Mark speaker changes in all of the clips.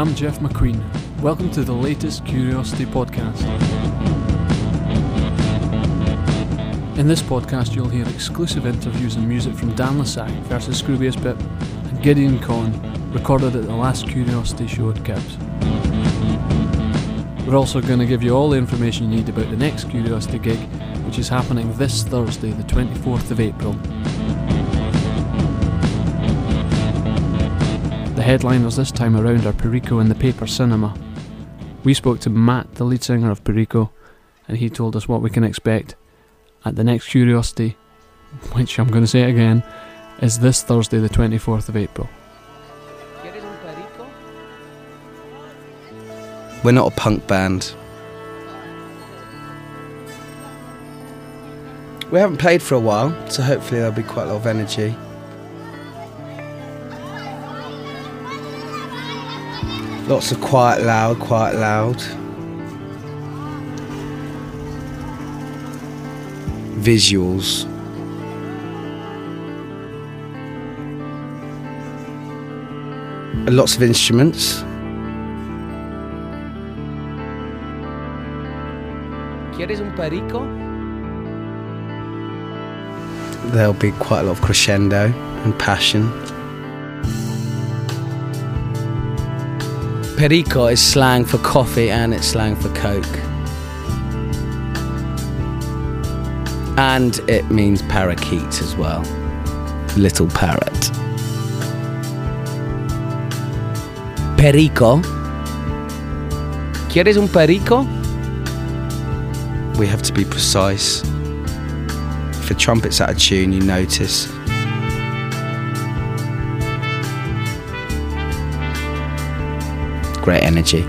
Speaker 1: I'm Jeff McQueen. Welcome to the latest Curiosity podcast. In this podcast, you'll hear exclusive interviews and music from Dan Le Sac versus Scroobius Pip and Gideon Conn, recorded at the last Curiosity show at Kipps. We're also going to give you all the information you need about the next Curiosity gig, which is happening this Thursday, the 24th of April. The headliners this time around are Perico and the Paper Cinema. We spoke to Matt, the lead singer of Perico, and he told us what we can expect at the next Curiosity, which I'm going to say again, is this Thursday, the 24th of April.
Speaker 2: We're not a punk band. We haven't played for a while, so hopefully there'll be quite a lot of energy. Lots of quiet, loud, quiet, loud. Visuals. And Lots of instruments.
Speaker 3: ¿Quieres un perico?
Speaker 2: There'll be quite a lot of crescendo and passion. Perico is slang for coffee and it's slang for coke. And it means parakeet as well. Little parrot.
Speaker 3: Perico. ¿Quieres un perico?
Speaker 2: We have to be precise. If a trumpet's out of tune, you notice. Great energy.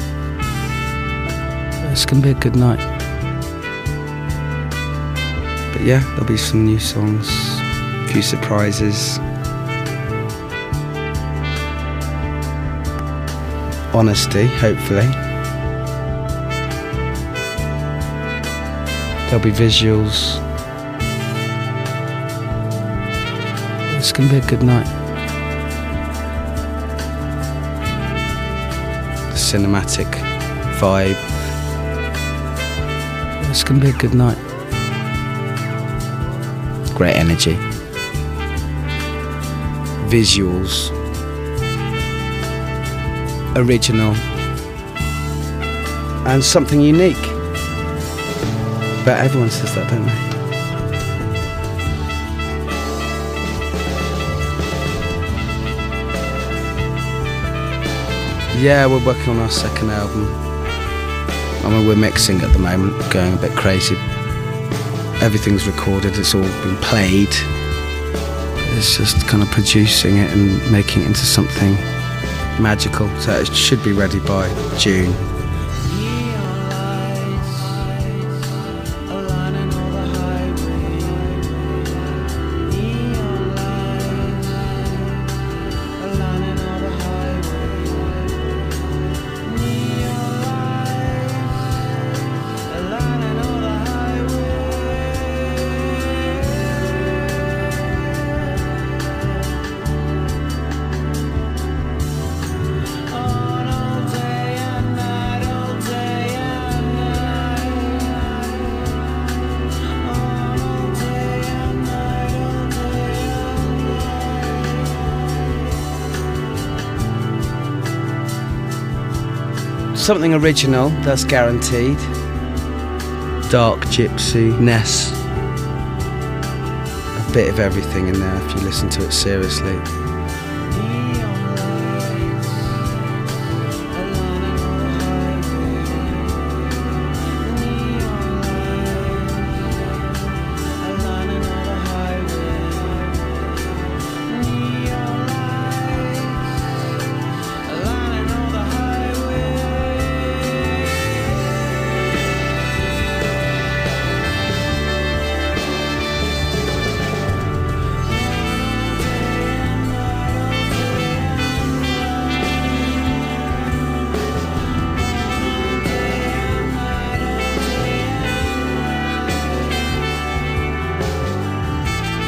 Speaker 2: It's gonna be a good night. But yeah, there'll be some new songs, a few surprises. Honesty, hopefully. There'll be visuals. It's gonna be a good night. Cinematic vibe. It's gonna be a good night. Great energy. Visuals. Original. And something unique. But everyone says that, don't they? Yeah, we're working on our second album. I mean, we're mixing at the moment, going a bit crazy. Everything's recorded, it's all been played. It's just kind of producing it and making it into something magical. So it should be ready by June. Something original, that's guaranteed. Dark gypsy, Ness. A bit of everything in there if you listen to it seriously.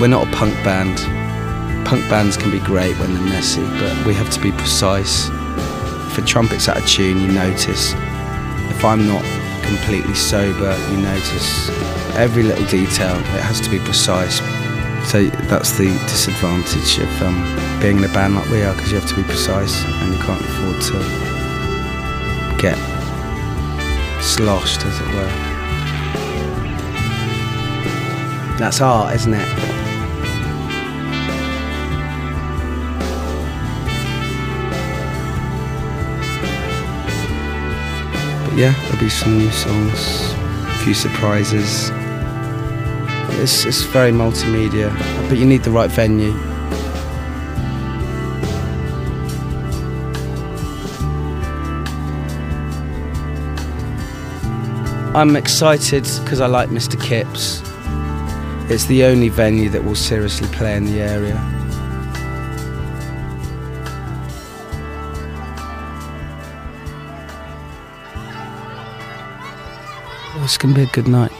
Speaker 2: We're not a punk band. Punk bands can be great when they're messy, but we have to be precise. if a trumpet's out of tune, you notice. If I'm not completely sober, you notice every little detail. It has to be precise. So that's the disadvantage of um, being in a band like we are, because you have to be precise and you can't afford to get sloshed, as it were. That's art, isn't it? Be some new songs, a few surprises. It's, it's very multimedia, but you need the right venue. I'm excited because I like Mr. Kipps. It's the only venue that will seriously play in the area. It's to be a good night.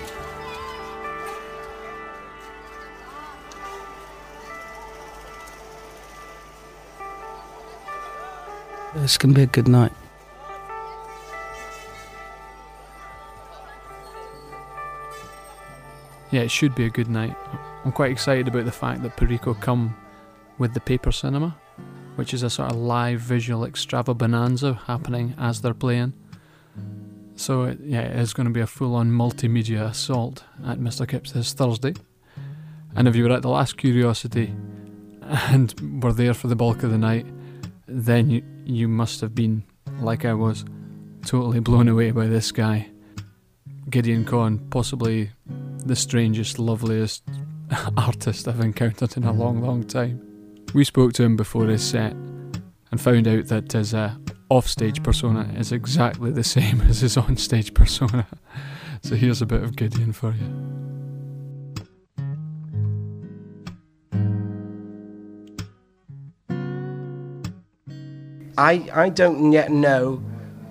Speaker 2: It's to be a good night.
Speaker 1: Yeah, it should be a good night. I'm quite excited about the fact that Perico come with the paper cinema, which is a sort of live visual extravaganza happening as they're playing. So it, yeah, it is going to be a full-on multimedia assault at Mr. Kipps this Thursday. And if you were at the last Curiosity and were there for the bulk of the night, then you you must have been like I was, totally blown away by this guy, Gideon Conn, possibly the strangest, loveliest artist I've encountered in a long, long time. We spoke to him before his set and found out that his uh, offstage persona is exactly the same as his onstage persona. so here's a bit of Gideon for you.
Speaker 4: I, I don't yet know,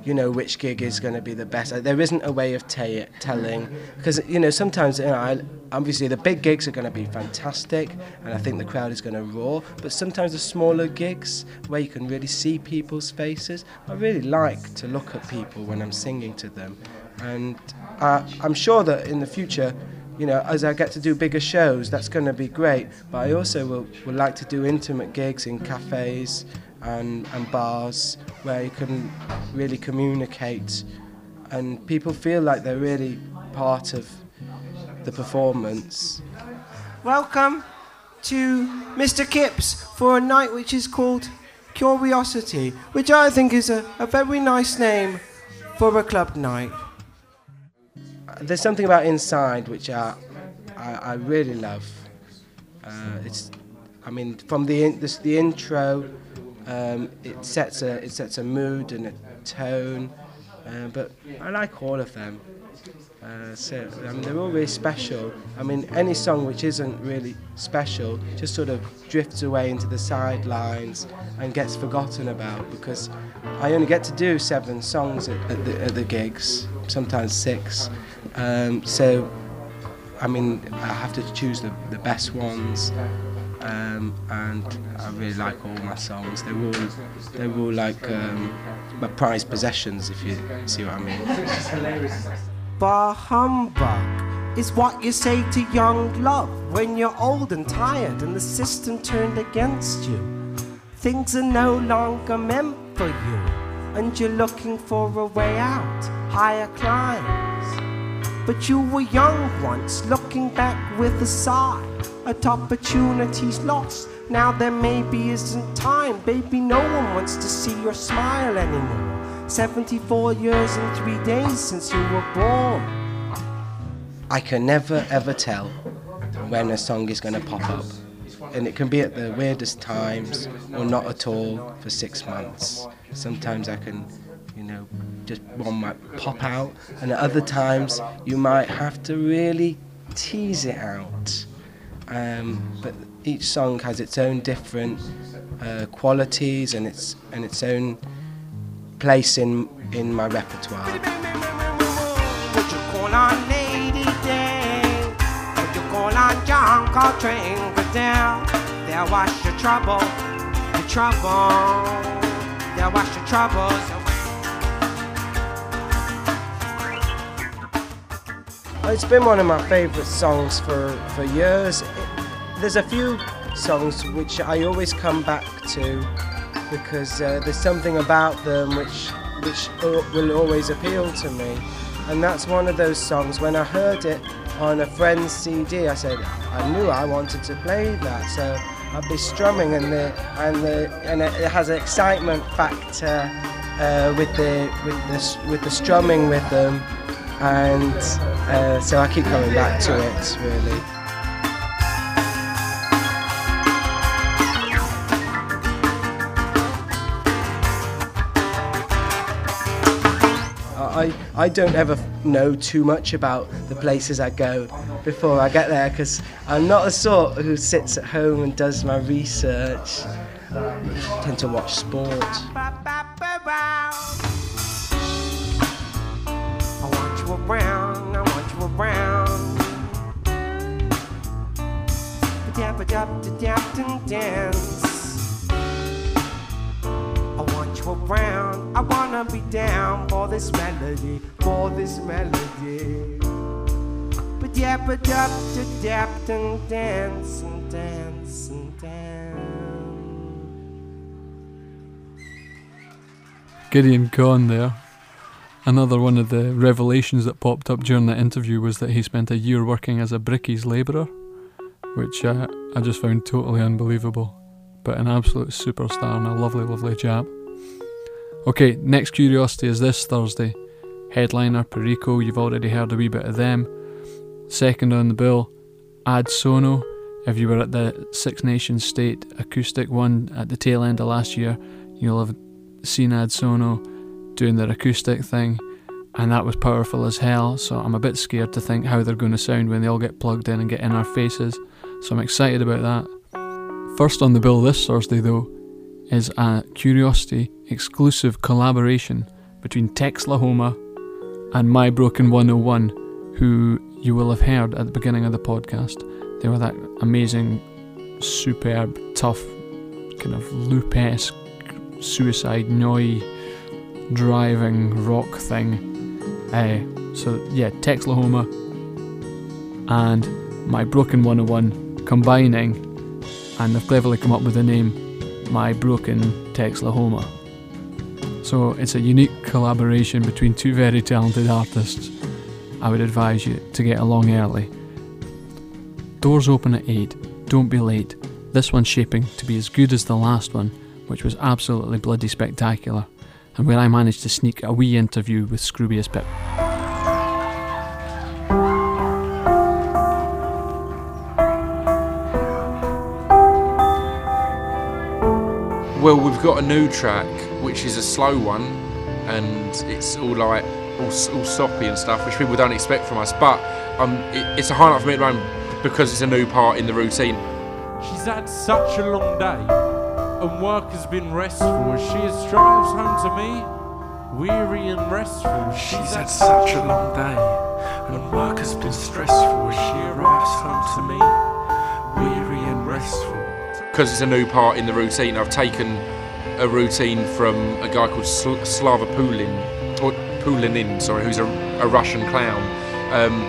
Speaker 4: you know, which gig is going to be the best. There isn't a way of ta- telling because you know sometimes you know I, obviously the big gigs are going to be fantastic and I think the crowd is going to roar. But sometimes the smaller gigs where you can really see people's faces, I really like to look at people when I'm singing to them, and uh, I'm sure that in the future. You know, as I get to do bigger shows, that's going to be great. But I also will, would like to do intimate gigs in cafes, and, and bars where you can really communicate and people feel like they're really part of the performance. Welcome to Mr. Kipps for a night which is called Curiosity, which I think is a, a very nice name for a club night. There's something about Inside which I, I, I really love. Uh, it's, I mean, from the, in, this, the intro, um, it sets a it sets a mood and a tone, uh, but I like all of them. Uh, so I mean, they're all really special. I mean, any song which isn't really special just sort of drifts away into the sidelines and gets forgotten about because I only get to do seven songs at, at, the, at the gigs, sometimes six. Um, so I mean, I have to choose the, the best ones um, and I really like all my songs. They're all they're all like um, my prized possessions, if you see what I mean. Bah humbug is what you say to young love when you're old and tired and the system turned against you. Things are no longer meant for you, and you're looking for a way out, higher climbs. But you were young once, looking back with a sigh at opportunities lost. Now there maybe isn't time, baby. No one wants to see your smile anymore. 74 years and three days since you were born. I can never ever tell when a song is going to pop up. And it can be at the weirdest times or not at all for six months. Sometimes I can, you know, just one might pop out, and at other times you might have to really tease it out. Um, but each song has its own different uh, qualities and its and its own place in in my repertoire.
Speaker 5: Your trouble, your trouble. your troubles
Speaker 4: It's been one of my favourite songs for, for years. There's a few songs which I always come back to because uh, there's something about them which which will always appeal to me. And that's one of those songs. When I heard it on a friend's CD, I said I knew I wanted to play that. So I'd be strumming, and the and the and it, it has an excitement factor uh, with the with the with the strumming with them, and uh, so I keep coming back to it really. I, I don't ever know too much about the places I go before I get there because I'm not the sort who sits at home and does my research. I tend to watch sport.
Speaker 5: Dap dap dap dap dance. I want you around, I wanna be down for this melody, for this melody. But dap dap dap dap dance and dance and dance.
Speaker 1: Gideon Conn there. Another one of the revelations that popped up during that interview was that he spent a year working as a brickies labourer, which uh, I just found totally unbelievable. But an absolute superstar and a lovely, lovely chap. Okay, next curiosity is this Thursday. Headliner Perico, you've already heard a wee bit of them. Second on the bill, Ad Sono. If you were at the Six Nations State acoustic one at the tail end of last year, you'll have seen Ad Sono doing their acoustic thing, and that was powerful as hell. So I'm a bit scared to think how they're going to sound when they all get plugged in and get in our faces. So I'm excited about that. First on the bill this Thursday, though, is a Curiosity exclusive collaboration between Texlahoma and My Broken 101, who you will have heard at the beginning of the podcast. They were that amazing, superb, tough, kind of loop-esque suicide noi driving rock thing. Uh, so yeah, Texlahoma and my Broken 101 combining, and they've cleverly come up with the name My Broken Texlahoma. So it's a unique collaboration between two very talented artists. I would advise you to get along early. Doors open at 8, don't be late. This one's shaping to be as good as the last one, which was absolutely bloody spectacular, and where I managed to sneak a wee interview with Scroobius Pip.
Speaker 6: Well, we've got a new track, which is a slow one, and it's all like all, s- all soppy and stuff, which people don't expect from us. But um, it, it's a highlight for me at the moment because it's a new part in the routine.
Speaker 7: She's had such a long day, and work has been restful as she has drives home to me, weary and restful.
Speaker 8: She's had such a long day, and work has been stressful as she arrives home to me, weary and restful.
Speaker 6: Because it's a new part in the routine, I've taken a routine from a guy called Sl- Slava Pulin, or Polunin, sorry, who's a, a Russian clown. Um,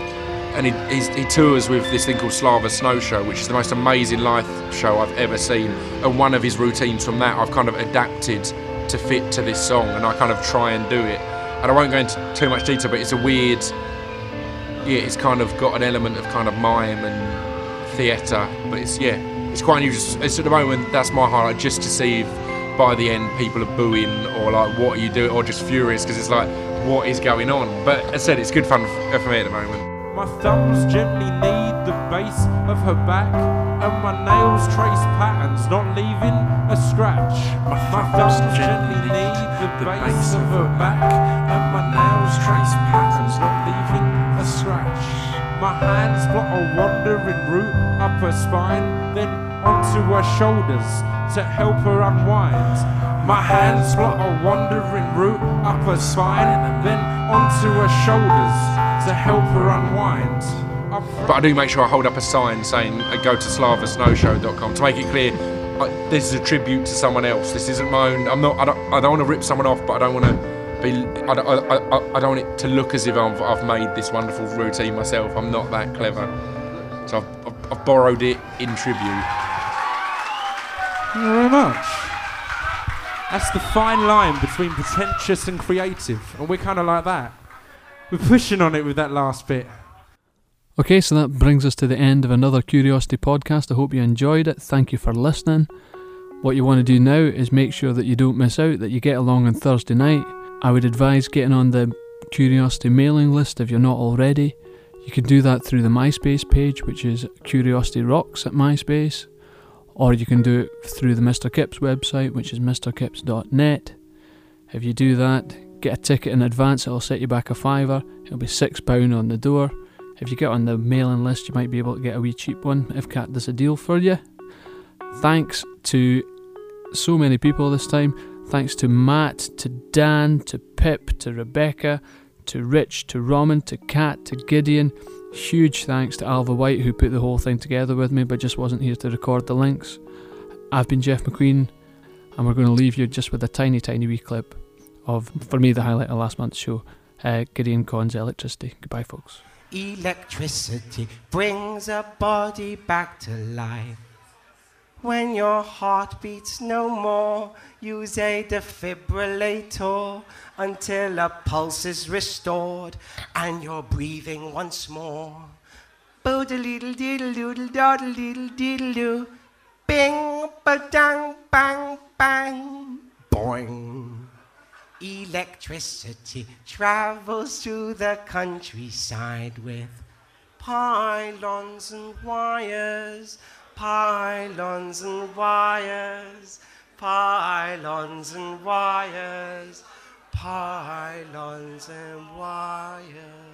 Speaker 6: and he, he tours with this thing called Slava Snow Show, which is the most amazing live show I've ever seen. And one of his routines from that I've kind of adapted to fit to this song, and I kind of try and do it. And I won't go into too much detail, but it's a weird, yeah, it's kind of got an element of kind of mime and theatre, but it's yeah, it's quite unusual. It's at the moment that's my highlight, just to see if by the end people are booing or like what are you doing, or just furious because it's like what is going on. But as I said, it's good fun uh, for me at the moment.
Speaker 7: My thumbs gently knead the base of her back, and my nails trace patterns, not leaving a scratch.
Speaker 8: My
Speaker 7: My
Speaker 8: thumbs
Speaker 7: thumbs
Speaker 8: gently
Speaker 7: gently
Speaker 8: knead
Speaker 7: knead the
Speaker 8: the
Speaker 7: base of her back, and my nails trace patterns, not leaving a scratch. My hands plot a wandering route up her spine, then onto her shoulders to help her unwind. My hands plot a wandering route up her spine, then onto her shoulders to help her unwind.
Speaker 6: But I do make sure I hold up a sign saying uh, go to slavasnowshow.com to make it clear I, this is a tribute to someone else. This isn't my own. I'm not. I don't. I don't want to rip someone off, but I don't want to be. I don't, I, I, I don't want it to look as if I've, I've made this wonderful routine myself. I'm not that clever. So I've, I've, I've borrowed it in tribute.
Speaker 7: Thank you very much. That's the fine line between pretentious and creative, and we're kind of like that. We're pushing on it with that last bit.
Speaker 1: Okay, so that brings us to the end of another Curiosity podcast. I hope you enjoyed it. Thank you for listening. What you want to do now is make sure that you don't miss out, that you get along on Thursday night. I would advise getting on the Curiosity mailing list if you're not already. You can do that through the MySpace page, which is Curiosity Rocks at MySpace, or you can do it through the Mr. Kips website, which is mrkips.net. If you do that, get a ticket in advance, it'll set you back a fiver. It'll be £6 on the door. If you get on the mailing list, you might be able to get a wee cheap one if Cat does a deal for you. Thanks to so many people this time. Thanks to Matt, to Dan, to Pip, to Rebecca, to Rich, to Roman, to Kat, to Gideon. Huge thanks to Alva White who put the whole thing together with me but just wasn't here to record the links. I've been Jeff McQueen and we're going to leave you just with a tiny, tiny wee clip of, for me, the highlight of last month's show, uh, Gideon Conn's Electricity. Goodbye, folks.
Speaker 5: Electricity brings a body back to life. When your heart beats no more, use a defibrillator until a pulse is restored and you're breathing once more. Boodle-deedle deedle doodle doddle deedle deedle doo. Bing ba dang bang bang boing. Electricity travels through the countryside with pylons and wires, pylons and wires, pylons and wires, pylons and wires.